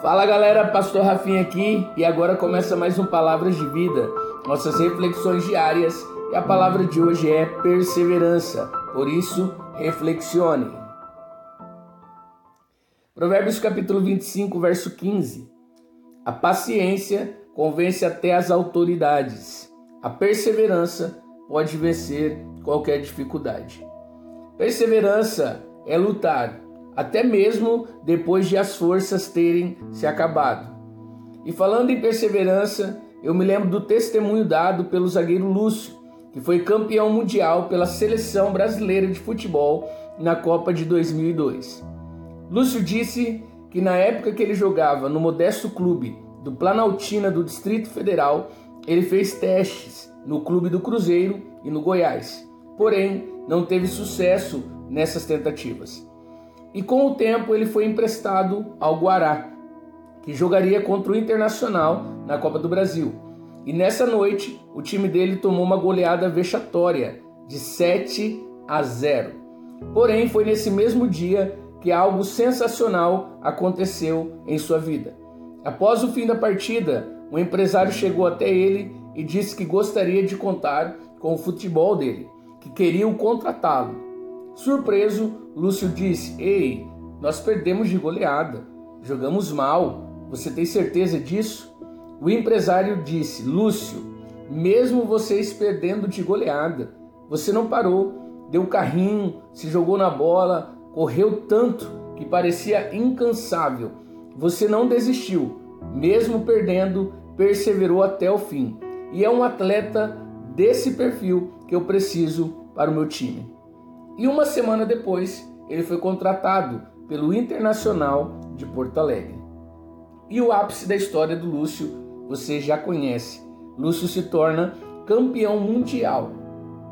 Fala galera, Pastor Rafinha aqui e agora começa mais um Palavras de Vida, nossas reflexões diárias e a palavra de hoje é perseverança, por isso reflexione. Provérbios capítulo 25, verso 15. A paciência convence até as autoridades, a perseverança pode vencer qualquer dificuldade. Perseverança é lutar até mesmo depois de as forças terem se acabado. E falando em perseverança, eu me lembro do testemunho dado pelo zagueiro Lúcio, que foi campeão mundial pela seleção brasileira de futebol na Copa de 2002. Lúcio disse que na época que ele jogava no modesto clube do Planaltina do Distrito Federal, ele fez testes no clube do Cruzeiro e no Goiás. Porém, não teve sucesso nessas tentativas. E com o tempo ele foi emprestado ao Guará, que jogaria contra o Internacional na Copa do Brasil. E nessa noite, o time dele tomou uma goleada vexatória de 7 a 0. Porém, foi nesse mesmo dia que algo sensacional aconteceu em sua vida. Após o fim da partida, o empresário chegou até ele e disse que gostaria de contar com o futebol dele, que queria contratá-lo. Surpreso, Lúcio disse: Ei, nós perdemos de goleada, jogamos mal, você tem certeza disso? O empresário disse: Lúcio, mesmo vocês perdendo de goleada, você não parou, deu carrinho, se jogou na bola, correu tanto que parecia incansável. Você não desistiu, mesmo perdendo, perseverou até o fim. E é um atleta desse perfil que eu preciso para o meu time. E uma semana depois, ele foi contratado pelo Internacional de Porto Alegre. E o ápice da história do Lúcio você já conhece. Lúcio se torna campeão mundial,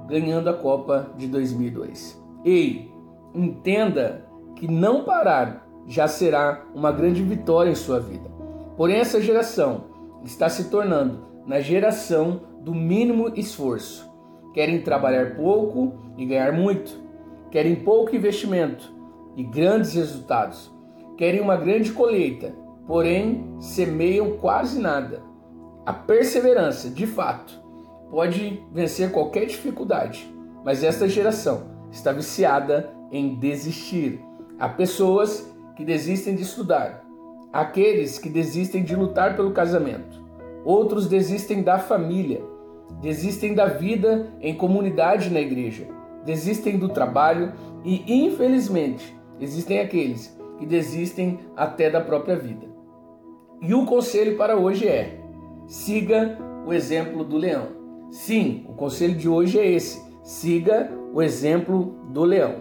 ganhando a Copa de 2002. Ei, entenda que não parar já será uma grande vitória em sua vida. Porém, essa geração está se tornando na geração do mínimo esforço. Querem trabalhar pouco e ganhar muito querem pouco investimento e grandes resultados. Querem uma grande colheita, porém semeiam quase nada. A perseverança, de fato, pode vencer qualquer dificuldade, mas esta geração está viciada em desistir. Há pessoas que desistem de estudar, aqueles que desistem de lutar pelo casamento, outros desistem da família, desistem da vida em comunidade na igreja desistem do trabalho e, infelizmente, existem aqueles que desistem até da própria vida. E o conselho para hoje é: siga o exemplo do leão. Sim, o conselho de hoje é esse: siga o exemplo do leão.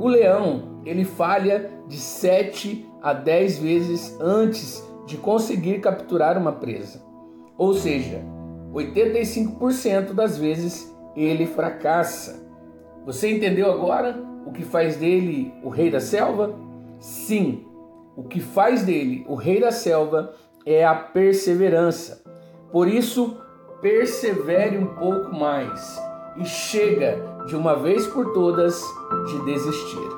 O leão, ele falha de 7 a 10 vezes antes de conseguir capturar uma presa. Ou seja, 85% das vezes ele fracassa. Você entendeu agora o que faz dele o rei da selva? Sim, o que faz dele o rei da selva é a perseverança. Por isso, persevere um pouco mais e chega de uma vez por todas de desistir.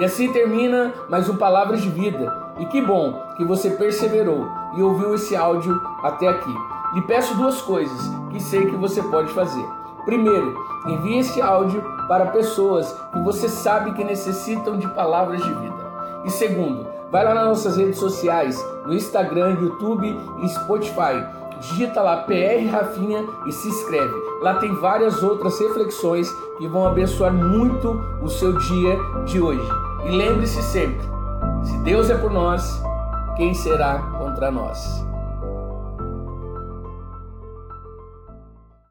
E assim termina mais um Palavras de Vida. E que bom que você perseverou e ouviu esse áudio até aqui. Lhe peço duas coisas que sei que você pode fazer. Primeiro, envie esse áudio para pessoas que você sabe que necessitam de palavras de vida. E segundo, vai lá nas nossas redes sociais, no Instagram, YouTube e Spotify. Digita lá PR Rafinha e se inscreve. Lá tem várias outras reflexões que vão abençoar muito o seu dia de hoje. E lembre-se sempre: se Deus é por nós, quem será contra nós?